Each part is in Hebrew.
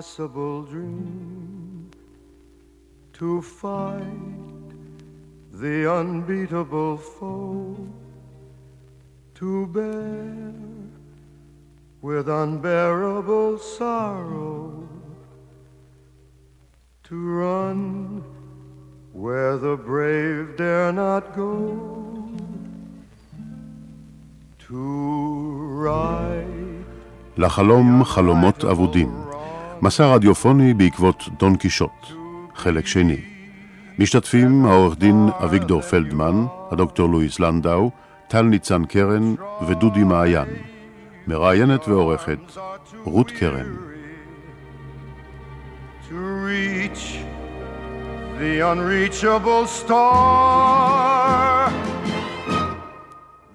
impossible dream to fight the unbeatable foe, to bear with unbearable sorrow, to run where the brave dare not go. לחלום חלומות אבודים, מסע רדיופוני בעקבות דון קישוט, חלק שני. משתתפים העורך דין אביגדור פלדמן, הדוקטור לואיס לנדאו, טל ניצן קרן ודודי מעיין. מראיינת ועורכת רות קרן. To reach the unreachable star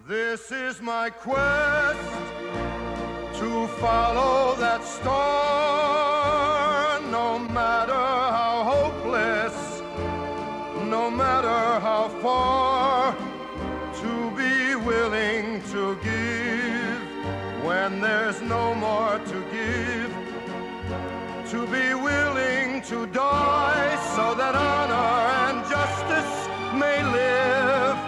This is my quest to follow that star, when there's no more to give, to be willing to die so that honor and justice may live.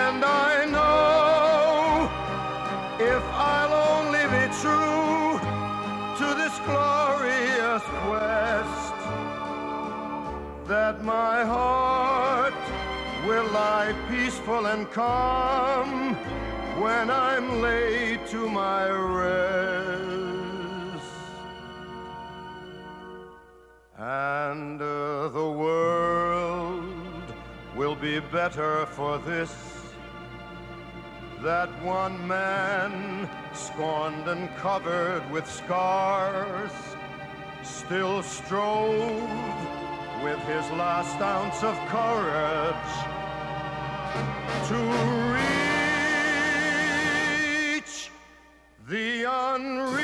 And I know if I'll only be true to this glorious quest, that my heart will lie peaceful and calm when I'm laid to my rest. And uh, the world will be better for this that one man, scorned and covered with scars, still strove with his last ounce of courage to unreachable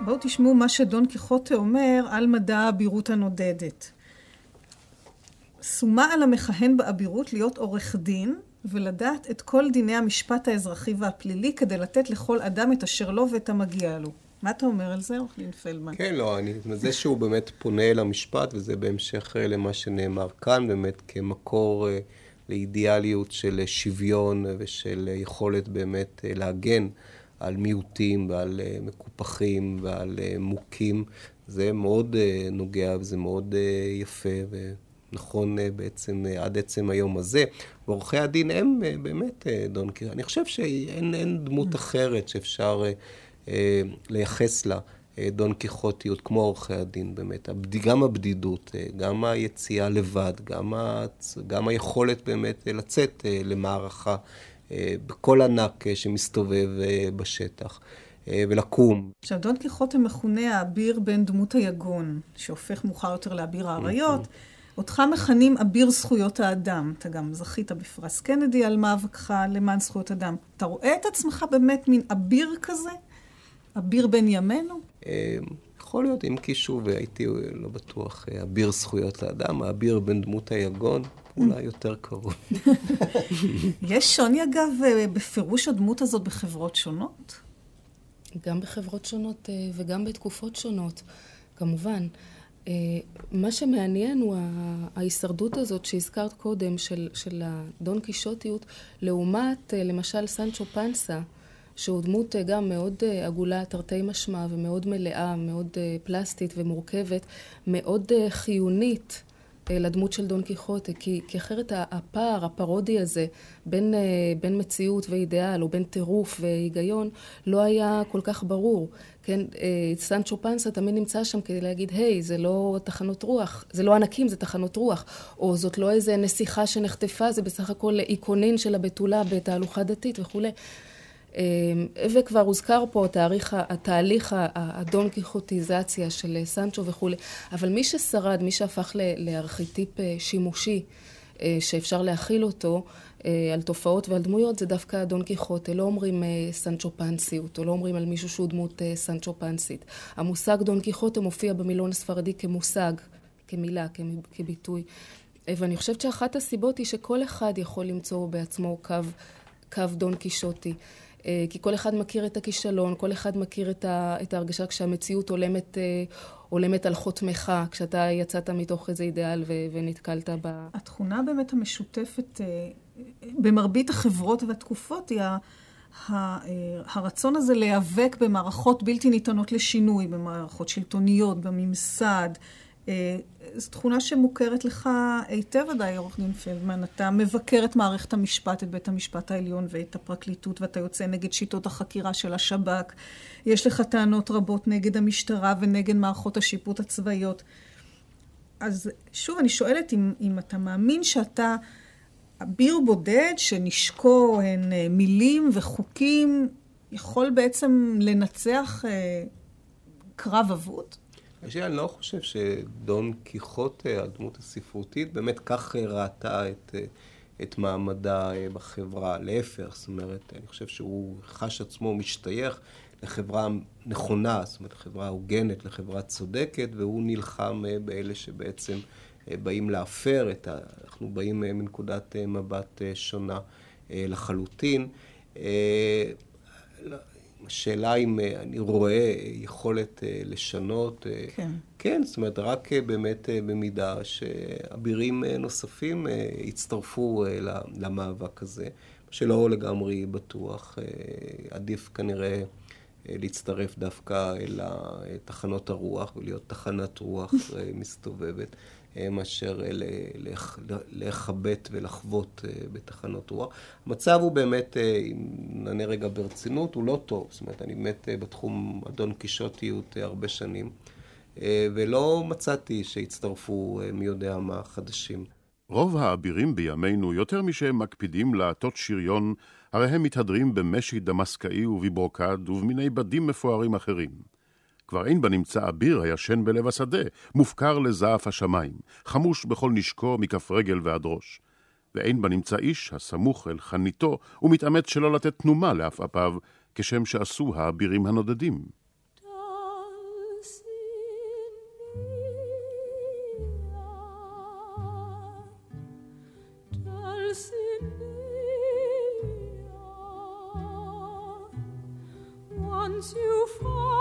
בואו תשמעו מה שדון קיחוטה אומר על מדע האבירות הנודדת. שומה על המכהן באבירות להיות עורך דין ולדעת את כל דיני המשפט האזרחי והפלילי כדי לתת לכל אדם את אשר לו ואת המגיע לו. מה אתה אומר על זה, עורך דין פלדמן? כן, לא, אני, זה שהוא באמת פונה אל המשפט, וזה בהמשך אה, למה שנאמר כאן, באמת כמקור אה, לאידיאליות של שוויון ושל יכולת באמת אה, להגן על מיעוטים ועל מקופחים ועל מוכים. זה מאוד נוגע וזה מאוד יפה ונכון בעצם עד עצם היום הזה. ועורכי הדין הם באמת דון קירה. אני חושב שאין דמות אחרת שאפשר לייחס לה. דון קיחוטיות, כמו עורכי הדין באמת. גם הבדידות, גם היציאה לבד, גם, ה... גם היכולת באמת לצאת למערכה בכל ענק שמסתובב בשטח. ולקום. עכשיו, דון קיחוטה מכונה האביר בין דמות היגון, שהופך מאוחר יותר לאביר האריות. אותך מכנים אביר זכויות האדם. אתה גם זכית בפרס קנדי על מאבקך למען זכויות אדם. אתה רואה את עצמך באמת מין אביר כזה? אביר בן ימינו? יכול להיות, אם כי שוב הייתי לא בטוח אביר זכויות האדם, האביר בין דמות היגון, אולי יותר קרוב. יש שוני, אגב, בפירוש הדמות הזאת בחברות שונות? גם בחברות שונות וגם בתקופות שונות, כמובן. מה שמעניין הוא ההישרדות הזאת שהזכרת קודם, של, של הדון קישוטיות, לעומת למשל סנצ'ו פנסה, שהוא דמות גם מאוד עגולה, תרתי משמע, ומאוד מלאה, מאוד פלסטית ומורכבת, מאוד חיונית לדמות של דון קיחוטה, כי, כי אחרת הפער, הפרודי הזה, בין, בין מציאות ואידיאל, או בין טירוף והיגיון, לא היה כל כך ברור. כן, סנצ'ו פנסה תמיד נמצא שם כדי להגיד, היי, זה לא תחנות רוח, זה לא ענקים, זה תחנות רוח, או זאת לא איזה נסיכה שנחטפה, זה בסך הכל איקונין של הבתולה בתהלוכה דתית וכולי. וכבר הוזכר פה התאריך, התהליך הדון קיחוטיזציה של סנצ'ו וכולי, אבל מי ששרד, מי שהפך לארכיטיפ שימושי שאפשר להכיל אותו על תופעות ועל דמויות, זה דווקא דון קיחוטה. לא אומרים סנצ'ו פנסיות, או לא אומרים על מישהו שהוא דמות סנצ'ו פנסית. המושג דון קיחוטה מופיע במילון הספרדי כמושג כמילה, כביטוי. ואני חושבת שאחת הסיבות היא שכל אחד יכול למצוא בעצמו קו, קו דון קישוטי. אה, כי כל אחד מכיר את הכישלון, כל אחד מכיר את, ה, את ההרגשה כשהמציאות הולמת, אה, הולמת על חותמך, כשאתה יצאת מתוך איזה אידיאל ו, ונתקלת ב... התכונה באמת המשותפת אה, במרבית החברות והתקופות היא הרצון הזה להיאבק במערכות בלתי ניתנות לשינוי, במערכות שלטוניות, בממסד, זו תכונה שמוכרת לך היטב ודאי, עורך דין פלדמן. אתה מבקר את מערכת המשפט, את בית המשפט העליון ואת הפרקליטות, ואתה יוצא נגד שיטות החקירה של השב"כ. יש לך טענות רבות נגד המשטרה ונגד מערכות השיפוט הצבאיות. אז שוב, אני שואלת אם, אם אתה מאמין שאתה אביר בודד שנשקו הן אה, מילים וחוקים, יכול בעצם לנצח אה, קרב אבוד? אני לא חושב שדון קיחוטה, הדמות הספרותית, באמת כך ראתה את, את מעמדה בחברה. להפך, זאת אומרת, אני חושב שהוא חש עצמו משתייך לחברה נכונה, זאת אומרת, לחברה הוגנת, לחברה צודקת, והוא נלחם באלה שבעצם באים להפר את ה... אנחנו באים מנקודת מבט שונה לחלוטין. השאלה אם אה, אני רואה יכולת אה, לשנות. אה, כן. כן, זאת אומרת, רק באמת במידה שאבירים נוספים יצטרפו למאבק הזה, שלא לגמרי בטוח. עדיף כנראה להצטרף דווקא אל תחנות הרוח ולהיות תחנת רוח מסתובבת. מאשר לכבט ולחוות אה, בתחנות רוח. המצב הוא באמת, אה, אם נענה רגע ברצינות, הוא לא טוב. זאת אומרת, אני אה, בתחום אדון קישוטיות הרבה שנים, ולא מצאתי שהצטרפו מי יודע מה חדשים. רוב האבירים בימינו, יותר משהם מקפידים לעטות שריון, הרי הם מתהדרים במשי דמסקאי ובברוקד ובמיני בדים מפוארים אחרים. כבר אין בנמצא אביר הישן בלב השדה, מופקר לזעף השמיים, חמוש בכל נשקו מכף רגל ועד ראש. ואין בנמצא איש הסמוך אל חניתו, ומתאמץ שלא לתת תנומה לעפעפיו, כשם שעשו האבירים הנודדים. Once you found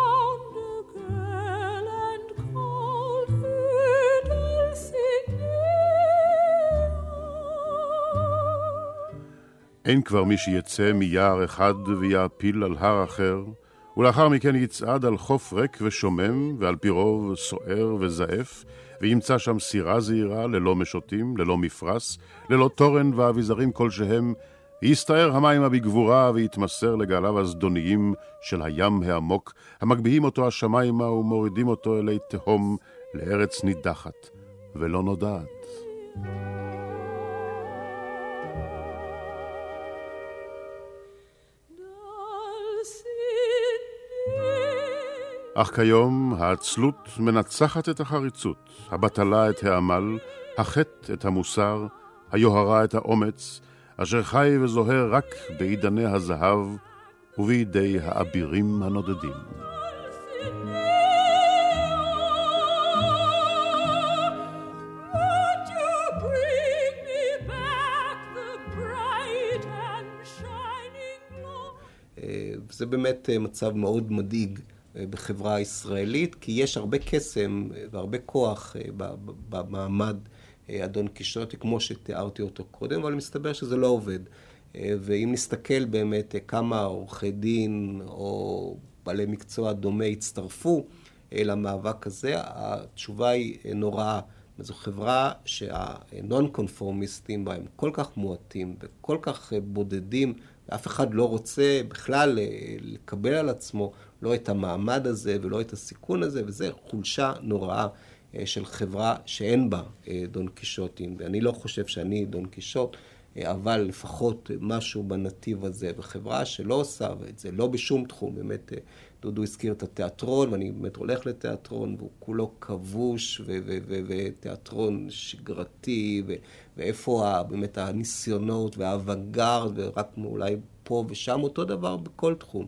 אין כבר מי שיצא מיער אחד ויעפיל על הר אחר, ולאחר מכן יצעד על חוף ריק ושומם, ועל פי רוב סוער וזעף, וימצא שם סירה זעירה, ללא משוטים, ללא מפרש, ללא תורן ואביזרים כלשהם, ויסתער המימה בגבורה, ויתמסר לגליו הזדוניים של הים העמוק, המגביהים אותו השמיימה ומורידים אותו אלי תהום, לארץ נידחת ולא נודעת. אך כיום העצלות מנצחת את החריצות, הבטלה את העמל, החטא את המוסר, היוהרה את האומץ, אשר חי וזוהר רק בעידני הזהב ובידי האבירים הנודדים. אה, זה באמת אה, מצב מאוד מדאיג. בחברה הישראלית, כי יש הרבה קסם והרבה כוח אה, במעמד אה, אדון קישוטי, כמו שתיארתי אותו קודם, אבל מסתבר שזה לא עובד. אה, ואם נסתכל באמת כמה עורכי דין או בעלי מקצוע דומה הצטרפו למאבק הזה, התשובה היא נוראה. זו חברה שהנון קונפורמיסטים בה הם כל כך מועטים וכל כך בודדים, ואף אחד לא רוצה בכלל לקבל על עצמו לא את המעמד הזה ולא את הסיכון הזה, וזה חולשה נוראה אה, של חברה שאין בה אה, דון קישוטים. ואני לא חושב שאני דון קישוט, אה, אבל לפחות משהו בנתיב הזה, וחברה שלא עושה את זה, לא בשום תחום, באמת דודו הזכיר את התיאטרון, ואני באמת הולך לתיאטרון, והוא כולו כבוש, ותיאטרון שגרתי, ואיפה באמת הניסיונות והאוונגרד, ורק אולי פה ושם, אותו דבר בכל תחום.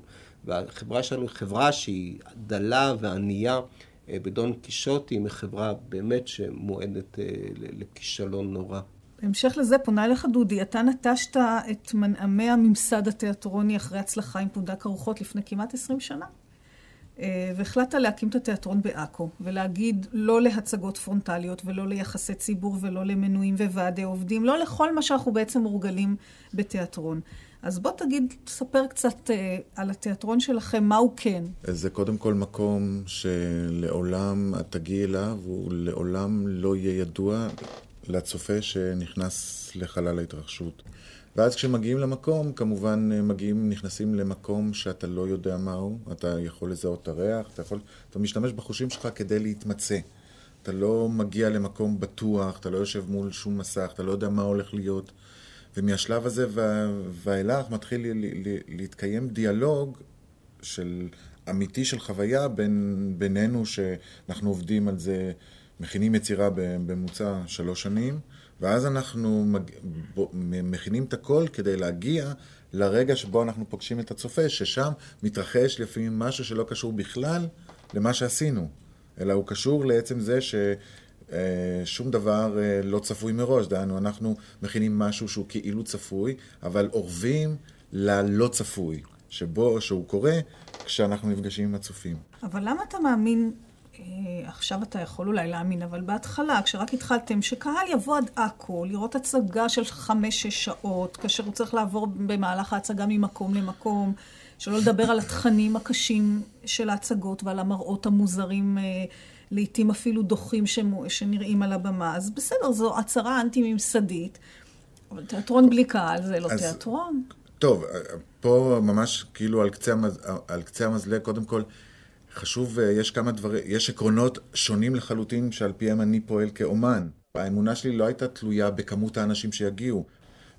והחברה שלנו היא חברה שהיא דלה וענייה בדון קישוטי מחברה באמת שמועדת לכישלון נורא. בהמשך לזה פונה אליך דודי, אתה נטשת את מנעמי הממסד התיאטרוני אחרי הצלחה עם פונדק ארוחות לפני כמעט 20 שנה. אה, והחלטת להקים את התיאטרון בעכו, ולהגיד לא להצגות פרונטליות, ולא ליחסי ציבור, ולא למנויים וועדי עובדים, לא לכל מה שאנחנו בעצם מורגלים בתיאטרון. אז בוא תגיד, תספר קצת אה, על התיאטרון שלכם, מה הוא כן. זה קודם כל מקום שלעולם את תגיעי אליו, הוא לעולם לא יהיה ידוע לצופה שנכנס לחלל ההתרחשות. ואז כשמגיעים למקום, כמובן מגיעים, נכנסים למקום שאתה לא יודע מהו, אתה יכול לזהות את הריח, אתה יכול, אתה משתמש בחושים שלך כדי להתמצא. אתה לא מגיע למקום בטוח, אתה לא יושב מול שום מסך, אתה לא יודע מה הולך להיות. ומהשלב הזה ואילך מתחיל להתקיים דיאלוג של אמיתי של חוויה בין, בינינו, שאנחנו עובדים על זה מכינים יצירה בממוצע שלוש שנים, ואז אנחנו מג... מכינים את הכל כדי להגיע לרגע שבו אנחנו פוגשים את הצופה, ששם מתרחש לפעמים משהו שלא קשור בכלל למה שעשינו, אלא הוא קשור לעצם זה אה, דבר אה, לא צפוי מראש. דהיינו, אנחנו מכינים משהו שהוא כאילו צפוי, אבל אורבים ללא צפוי, שבו, שהוא קורה כשאנחנו נפגשים עם הצופים. אבל למה אתה מאמין אה, עכשיו אתה יכול אולי להאמין, אבל בהתחלה, כשרק התחלתם, שקהל יבוא עד עכו, לראות הצגה של חמש-שש שעות, כאשר הוא צריך לעבור במהלך ההצגה ממקום למקום, שלא לדבר על התכנים הקשים של ההצגות ועל המראות המוזרים, אה, לעתים אפילו דוחים שנראים על הבמה. אז בסדר, זו הצהרה אנטי-ממסדית, אבל תיאטרון בלי קהל זה לא אז, תיאטרון. טוב, אה, פה ממש כאילו על קצה, המז... על קצה המזלג, קודם כל, חשוב, אה, יש כמה דברים, יש עקרונות שונים לחלוטין שעל פיהם אני פועל כאומן. האמונה שלי לא הייתה תלויה בכמות האנשים שיגיעו.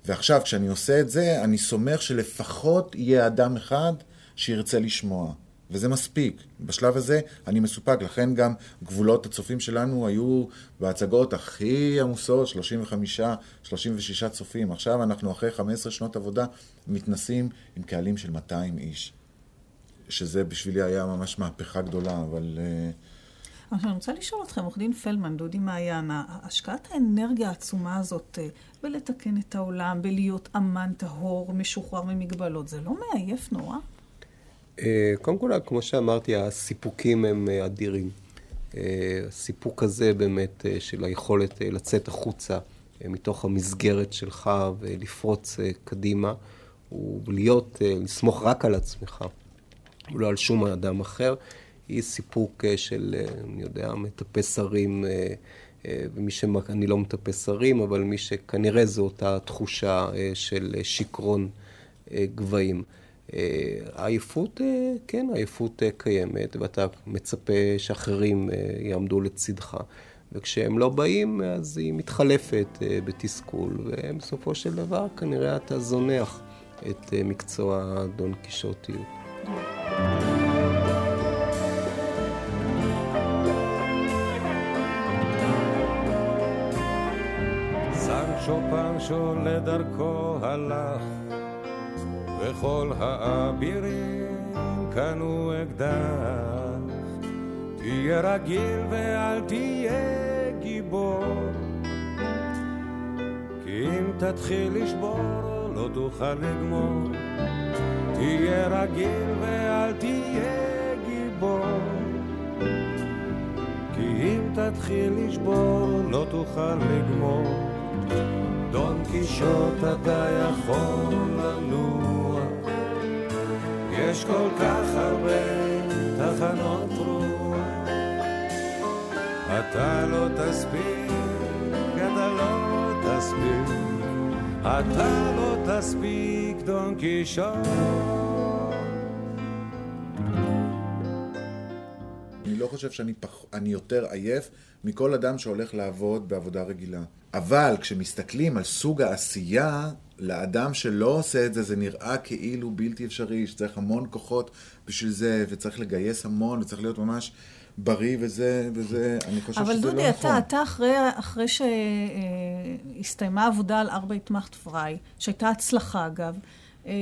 ועכשיו, כשאני עושה את זה, אני סומך שלפחות יהיה אדם אחד שירצה לשמוע. וזה מספיק. בשלב הזה אני מסופק, לכן גם גבולות הצופים שלנו היו בהצגות הכי עמוסות, 35, 36 צופים. עכשיו אנחנו אחרי 15 שנות עבודה מתנסים עם קהלים של 200 איש. שזה בשבילי היה ממש מהפכה גדולה, אבל... אה, עכשיו, אני רוצה לשאול אתכם, עורך דין פלמן, דודי מעיין, השקעת האנרגיה העצומה הזאת אה, בלתקן את העולם, בלהיות אמן טהור, משוחרר ממגבלות, זה לא מעייף נורא? אה, קודם כל, כמו שאמרתי, הסיפוקים הם אדירים. הסיפוק הזה באמת של היכולת לצאת החוצה מתוך המסגרת שלך ולפרוץ קדימה, הוא להיות, לסמוך רק על עצמך. לא על שום אדם אחר. היא סיפוק אה, של, אה, אני יודע, מטפס הרים, אה, ומי ש... אני לא מטפס הרים, אבל מי שכנראה זו אותה תחושה של שיכרון גבהים. העייפות, כן, העייפות קיימת, ואתה מצפה שאחרים יעמדו לצדך. וכשהם לא באים, אז היא מתחלפת בתסכול, ובסופו של דבר כנראה אתה זונח את מקצוע הדון קישוטיות. סנצ'ו פנצ'ו לדרכו הלך, וכל האבירים קנו אקדח. תהיה רגיל ואל תהיה גיבור, כי אם תתחיל לשבור לא תוכל לגמור. תהיה רגיל ואל תהיה גיבור כי אם תתחיל לשבור לא תוכל לגמור דון קישוט אתה יכול לנוע יש כל כך הרבה תחנות רוח אתה לא תספיק, אתה לא תספיק אתה לא תספיק דון קישון. אני לא חושב שאני פח... יותר עייף מכל אדם שהולך לעבוד בעבודה רגילה. אבל כשמסתכלים על סוג העשייה, לאדם שלא עושה את זה, זה נראה כאילו בלתי אפשרי, שצריך המון כוחות בשביל זה, וצריך לגייס המון, וצריך להיות ממש בריא וזה, וזה, אני חושב שזה דודי, לא נכון. אבל דודי, אתה אחרי, אחרי שהסתיימה העבודה על ארבע התמחת פריי, שהייתה הצלחה אגב, אה,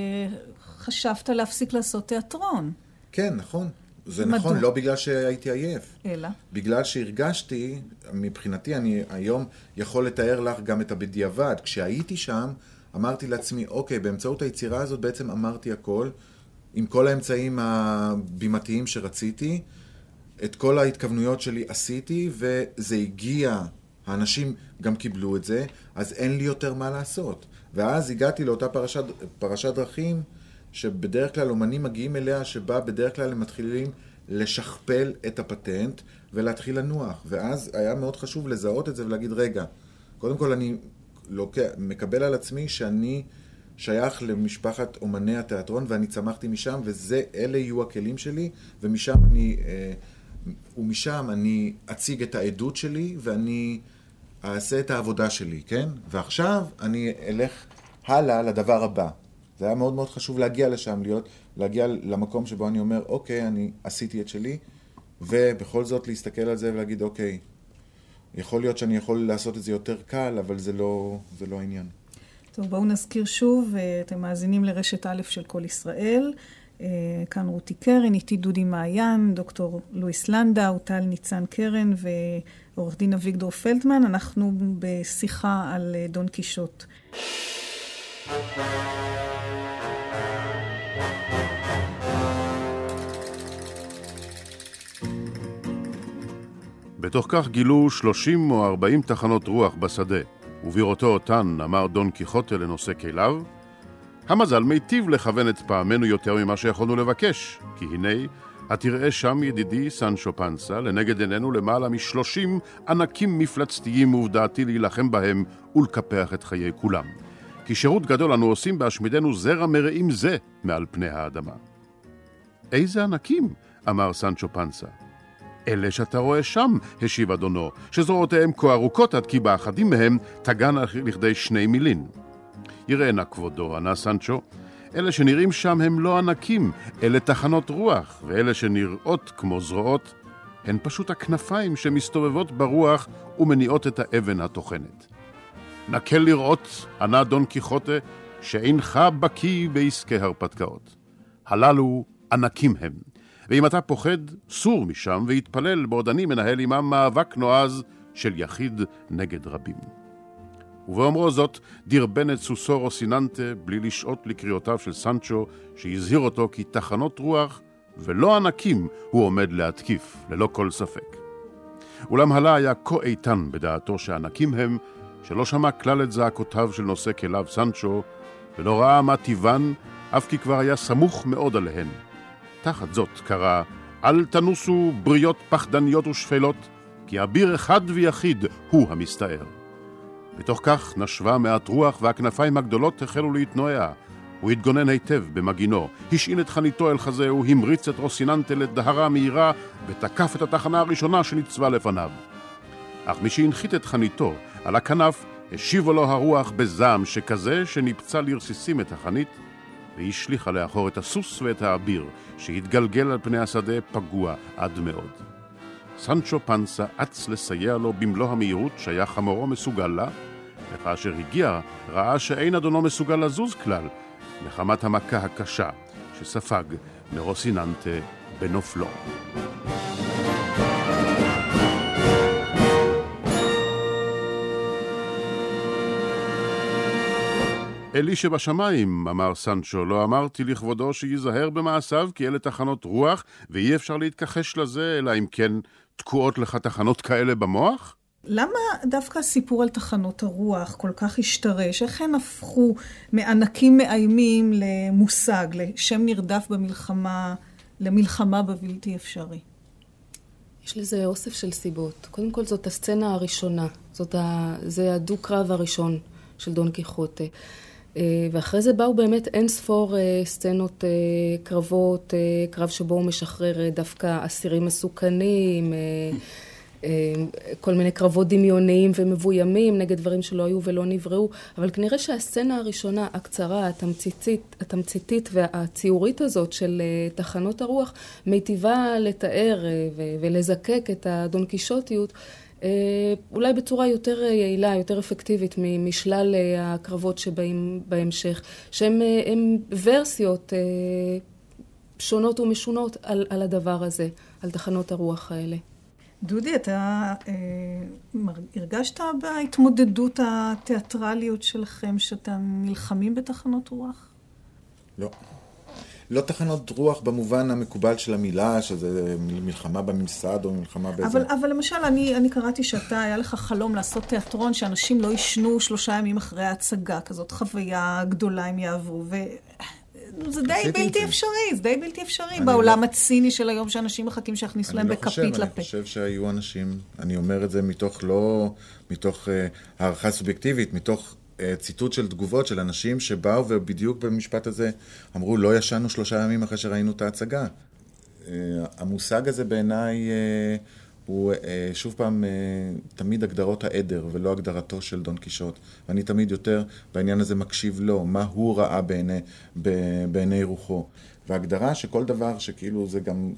חשבת להפסיק לעשות תיאטרון. כן, נכון. זה מדוע? נכון, לא בגלל שהייתי עייף. אלא? בגלל שהרגשתי, מבחינתי, אני היום יכול לתאר לך גם את הבדיעבד. כשהייתי שם, אמרתי לעצמי, אוקיי, באמצעות היצירה הזאת בעצם אמרתי הכל, עם כל האמצעים הבימתיים שרציתי, את כל ההתכוונויות שלי עשיתי, וזה הגיע, האנשים גם קיבלו את זה, אז אין לי יותר מה לעשות. ואז הגעתי לאותה פרשת, פרשת דרכים, שבדרך כלל אומנים מגיעים אליה, שבה בדרך כלל הם מתחילים לשכפל את הפטנט ולהתחיל לנוח. ואז היה מאוד חשוב לזהות את זה ולהגיד, רגע, קודם כל אני לוקח, מקבל על עצמי שאני שייך למשפחת אומני התיאטרון ואני צמחתי משם, וזה, אלה יהיו הכלים שלי, ומשם אני, אה, ומשם אני אציג את העדות שלי ואני אעשה את העבודה שלי, כן? ועכשיו אני אלך הלאה לדבר הבא. זה היה מאוד מאוד חשוב להגיע לשם, להיות, להגיע למקום שבו אני אומר, אוקיי, אני עשיתי את שלי, ובכל זאת להסתכל על זה ולהגיד, אוקיי, יכול להיות שאני יכול לעשות את זה יותר קל, אבל זה לא, זה לא העניין. טוב, בואו נזכיר שוב, אה, אתם מאזינים לרשת א' של כל ישראל. אה, כאן רותי קרן, איתי דודי מעיין, דוקטור לואיס לנדאו, טל ניצן קרן ועורך דין אביגדור פלדמן. אנחנו בשיחה על אה, דון קישוט. בתוך כך גילו 30 או 40 תחנות רוח בשדה, ובראותו אותן אמר דון קיחוטה לנושא כליו, המזל מיטיב לכוון את פעמנו יותר ממה שיכולנו לבקש, כי הנה, התראה שם ידידי סנצ'ו פנסה, לנגד עינינו למעלה משלושים ענקים מפלצתיים ובדעתי להילחם בהם ולקפח את חיי כולם. כי שירות גדול אנו עושים בהשמידנו זרע מרעים זה מעל פני האדמה. איזה ענקים? אמר סנצ'ו פנסה. אלה שאתה רואה שם, השיב אדונו, שזרועותיהם כה ארוכות עד כי באחדים מהם תגענה לכדי שני מילין. יראה נא כבודו, ענה סנצ'ו, אלה שנראים שם הם לא ענקים, אלה תחנות רוח, ואלה שנראות כמו זרועות, הן פשוט הכנפיים שמסתובבות ברוח ומניעות את האבן הטוחנת. נקל לראות, ענה דון קיחוטה, שאינך בקיא בעסקי הרפתקאות. הללו ענקים הם, ואם אתה פוחד, סור משם והתפלל בעוד אני מנהל עמם מאבק נועז של יחיד נגד רבים. ובאומרו זאת, דרבן את סוסו רוסיננטה בלי לשעות לקריאותיו של סנצ'ו, שהזהיר אותו כי תחנות רוח ולא ענקים הוא עומד להתקיף, ללא כל ספק. אולם הלה היה כה איתן בדעתו שענקים הם, שלא שמע כלל את זעקותיו של נושא כליו סנצ'ו, ולא ראה מה טיבן, אף כי כבר היה סמוך מאוד עליהן. תחת זאת קרא, אל תנוסו בריות פחדניות ושפלות, כי אביר אחד ויחיד הוא המסתער. בתוך כך נשבה מעט רוח והכנפיים הגדולות החלו להתנועע. הוא התגונן היטב במגינו, השעין את חניתו אל חזהו, המריץ את רוסיננטה לדהרה מהירה ותקף את התחנה הראשונה שניצבה לפניו. אך משהנחית את חניתו על הכנף, השיבו לו הרוח בזעם שכזה שניפצה לרסיסים את החנית, והשליכה לאחור את הסוס ואת האביר, שהתגלגל על פני השדה פגוע עד מאוד. סנצ'ו פנסה אץ לסייע לו במלוא המהירות שהיה חמורו מסוגל לה, וכאשר הגיע ראה שאין אדונו מסוגל לזוז כלל, מחמת המכה הקשה שספג מרוסיננטה בנופלו. אלי שבשמיים, אמר סנצ'ו, לא אמרתי לכבודו שייזהר במעשיו, כי אלה תחנות רוח, ואי אפשר להתכחש לזה, אלא אם כן תקועות לך תחנות כאלה במוח? למה דווקא הסיפור על תחנות הרוח כל כך השתרש? איך הן הפכו מענקים מאיימים למושג, לשם נרדף במלחמה, למלחמה בבלתי אפשרי? יש לזה אוסף של סיבות. קודם כל זאת הסצנה הראשונה, זאת ה... זה הדו-קרב הראשון של דון קיחוטה. אה, ואחרי זה באו באמת אין ספור אה, סצנות אה, קרבות, קרב שבו הוא משחרר דווקא אסירים מסוכנים, כל מיני קרבות דמיוניים ומבוימים נגד דברים שלא היו ולא נבראו, אבל כנראה שהסצנה הראשונה, הקצרה, התמציתית, התמציתית והציורית הזאת של תחנות הרוח, מיטיבה לתאר ולזקק את הדונקישוטיות אה, אולי בצורה יותר יעילה, יותר אפקטיבית משלל אה, הקרבות שבאים בהמשך, שהן אה, ורסיות שונות ומשונות על, על הדבר הזה, על תחנות הרוח האלה. דודי, אתה אה, הרגשת בהתמודדות התיאטרליות שלכם שאתם נלחמים בתחנות רוח? לא. לא תחנות רוח במובן המקובל של המילה, שזה מלחמה בממסד או מלחמה באיזה... אבל, אבל למשל, אני, אני קראתי שאתה, היה לך חלום לעשות תיאטרון, שאנשים לא יישנו שלושה ימים אחרי ההצגה, כזאת חוויה גדולה הם יעברו, ו... זה די בלתי אפשרי, זה די בלתי אפשרי בעולם לא... הציני של היום, שאנשים מחכים שיכניסו להם לא בכפית חושב, לפה. אני חושב שהיו אנשים, אני אומר את זה מתוך לא, מתוך uh, הערכה סובייקטיבית, מתוך ציטוט של תגובות של אנשים שבאו ובדיוק במשפט הזה אמרו, לא ישנו שלושה ימים אחרי שראינו את ההצגה. Uh, המושג הזה בעיניי... Uh, הוא אה, שוב פעם אה, תמיד הגדרות העדר ולא הגדרתו של דון קישוט. ואני תמיד יותר בעניין הזה מקשיב לו, מה הוא ראה בעיני, בעיני רוחו. והגדרה שכל דבר שכאילו זה גם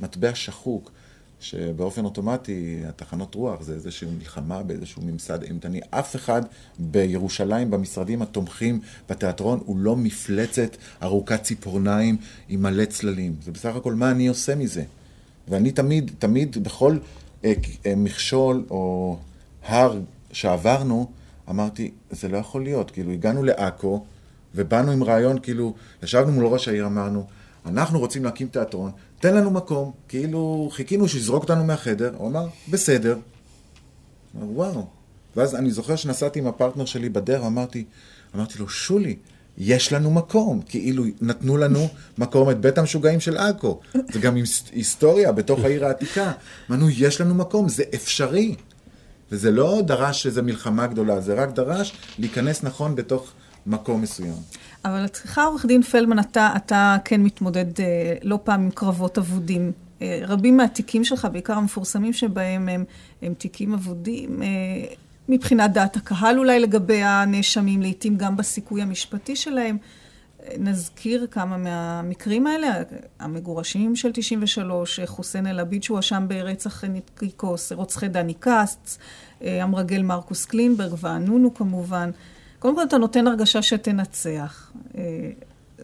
מטבע שחוק, שבאופן אוטומטי התחנות רוח זה איזושהי מלחמה באיזשהו ממסד אימתני. אף אחד בירושלים, במשרדים התומכים בתיאטרון, הוא לא מפלצת ארוכת ציפורניים עם מלא צללים. זה בסך הכל מה אני עושה מזה. ואני תמיד, תמיד, בכל אה, אה, מכשול או הר שעברנו, אמרתי, זה לא יכול להיות. כאילו, הגענו לעכו, ובאנו עם רעיון, כאילו, ישבנו מול ראש העיר, אמרנו, אנחנו רוצים להקים תיאטרון, תן לנו מקום. כאילו, חיכינו שיזרוק אותנו מהחדר, הוא אמר, בסדר. וואו. ואז אני זוכר שנסעתי עם הפרטנר שלי בדרך, אמרתי, אמרתי לו, שולי, יש לנו מקום, כאילו נתנו לנו מקום את בית המשוגעים של עכו. זה גם היסטוריה בתוך העיר העתיקה. אמרנו, יש לנו מקום, זה אפשרי. וזה לא דרש איזו מלחמה גדולה, זה רק דרש להיכנס נכון בתוך מקום מסוים. אבל אצלך, עורך דין פלמן, אתה, אתה כן מתמודד אה, לא פעם עם קרבות אבודים. אה, רבים מהתיקים שלך, בעיקר המפורסמים שבהם, הם, הם תיקים אבודים. אה, מבחינת דעת הקהל אולי לגבי הנאשמים, לעתים גם בסיכוי המשפטי שלהם. נזכיר כמה מהמקרים האלה, המגורשים של 93, חוסיין אל-עביד שהואשם ברצח חנית קיקוס, רוצחי דני כץ, המרגל מרקוס קלינגברג, ואנונו כמובן. קודם כל אתה נותן הרגשה שתנצח.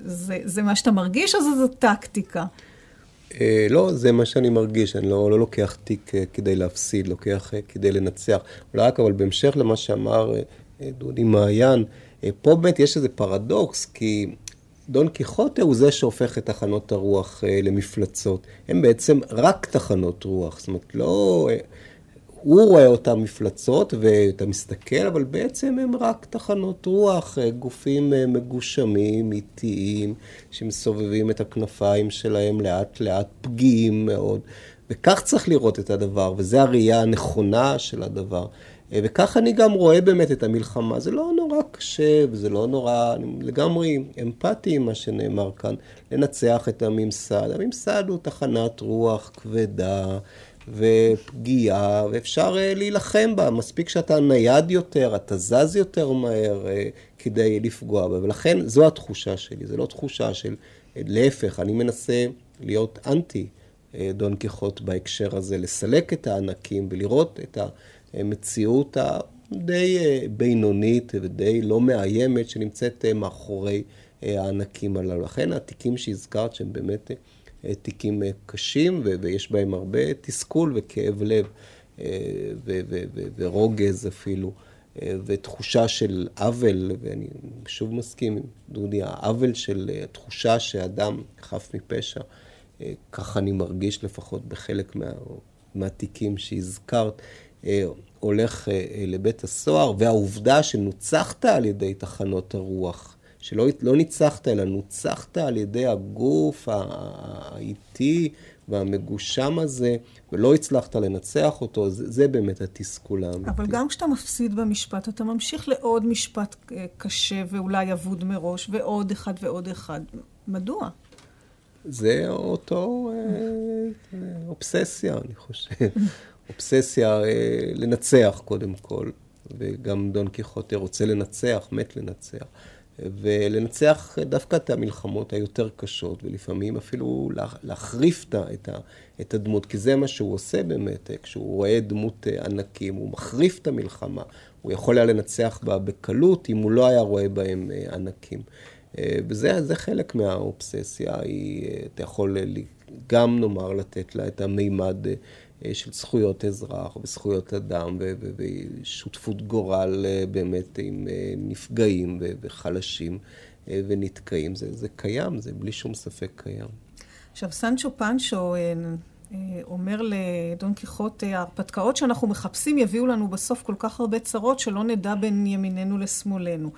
זה, זה מה שאתה מרגיש או זו טקטיקה? אה, לא, זה מה שאני מרגיש, אני לא, לא לוקח תיק אה, כדי להפסיד, לוקח אה, כדי לנצח. אולי רק אבל בהמשך למה שאמר דודי מעיין, פה באמת יש איזה פרדוקס, כי דון קיחוטה הוא זה שהופך את תחנות הרוח למפלצות. הם בעצם רק תחנות רוח, זאת אומרת, לא... הוא רואה אותם מפלצות ואתה מסתכל, אבל בעצם הם רק תחנות רוח, אה, גופים אה, מגושמים, איטיים, שמסובבים את הכנפיים שלהם לאט לאט, פגיעים מאוד. וכך צריך לראות את הדבר, וזו הראייה הנכונה של הדבר. אה, וכך אני גם רואה באמת את המלחמה. זה לא נורא קשה, וזה לא נורא, אני לגמרי אמפתי עם מה שנאמר כאן, לנצח את הממסד. הממסד הוא תחנת רוח כבדה. ופגיעה, ואפשר uh, להילחם בה. מספיק שאתה נייד יותר, אתה זז יותר מהר uh, כדי לפגוע בה. ולכן זו התחושה שלי, זו לא תחושה של, uh, להפך, אני מנסה להיות אנטי דון קיחוט בהקשר הזה, לסלק את הענקים ולראות את המציאות הדי בינונית ודי לא מאיימת שנמצאת מאחורי הענקים הללו. לכן התיקים שהזכרת שהם באמת... תיקים אה, קשים, ויש בהם הרבה תסכול וכאב לב, אה, ורוגז אפילו, אה, ותחושה של עוול, ואני שוב מסכים עם דודי, העוול של תחושה שאדם חף מפשע, ככה אני מרגיש לפחות בחלק מה, מהתיקים שהזכרת. הולך לבית הסוהר, והעובדה שנוצחת על ידי תחנות הרוח שלא לא ניצחת, אלא נוצחת על ידי הגוף האיטי והמגושם הזה, ולא הצלחת לנצח אותו, זה, זה באמת התסכול האמיתי. אבל גם כשאתה מפסיד במשפט, אתה ממשיך לעוד משפט אה, קשה ואולי אבוד מראש, ועוד אחד ועוד אחד. מדוע? זה אותו אה, אובססיה, אני חושב. אובססיה אה, לנצח קודם כל, וגם דון קיחוטה רוצה לנצח, מת לנצח. ולנצח דווקא את המלחמות היותר קשות, ולפעמים אפילו להחריף את הדמות, כי זה מה שהוא עושה באמת, כשהוא רואה דמות ענקים, הוא מחריף את המלחמה. הוא יכול היה לנצח בה בקלות אם הוא לא היה רואה בהם ענקים. וזה חלק מהאובססיה, היא, אתה יכול גם נאמר לתת לה את המימד של זכויות אזרח וזכויות אדם ושותפות גורל באמת עם נפגעים וחלשים ונתקעים. זה, זה קיים, זה בלי שום ספק קיים. עכשיו, סנצ'ו פנצ'ו אומר לדון קיחוטה, ההרפתקאות שאנחנו מחפשים יביאו לנו בסוף כל כך הרבה צרות שלא נדע בין ימיננו לשמאלנו.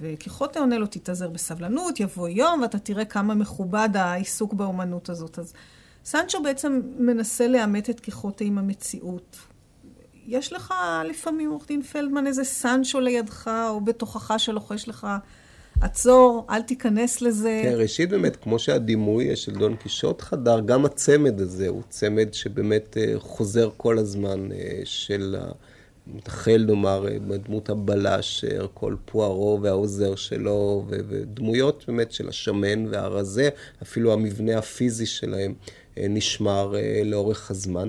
וקיחוטה עונה לו, תתאזר בסבלנות, יבוא יום ואתה תראה כמה מכובד העיסוק באומנות הזאת. אז סנצ'ו בעצם מנסה לאמת את קיחוטה עם המציאות. יש לך לפעמים, עורך דין פלדמן, איזה סנצ'ו לידך או בתוכך שלוחש לך עצור, אל תיכנס לזה. כן, ראשית באמת, כמו שהדימוי של דון קישוט חדר, גם הצמד הזה הוא צמד שבאמת אה, חוזר כל הזמן אה, של המתחל, נאמר, אה, בדמות הבלש, כל פוארו והעוזר שלו, ודמויות באמת של השמן והרזה, אפילו המבנה הפיזי שלהם נשמר לאורך הזמן.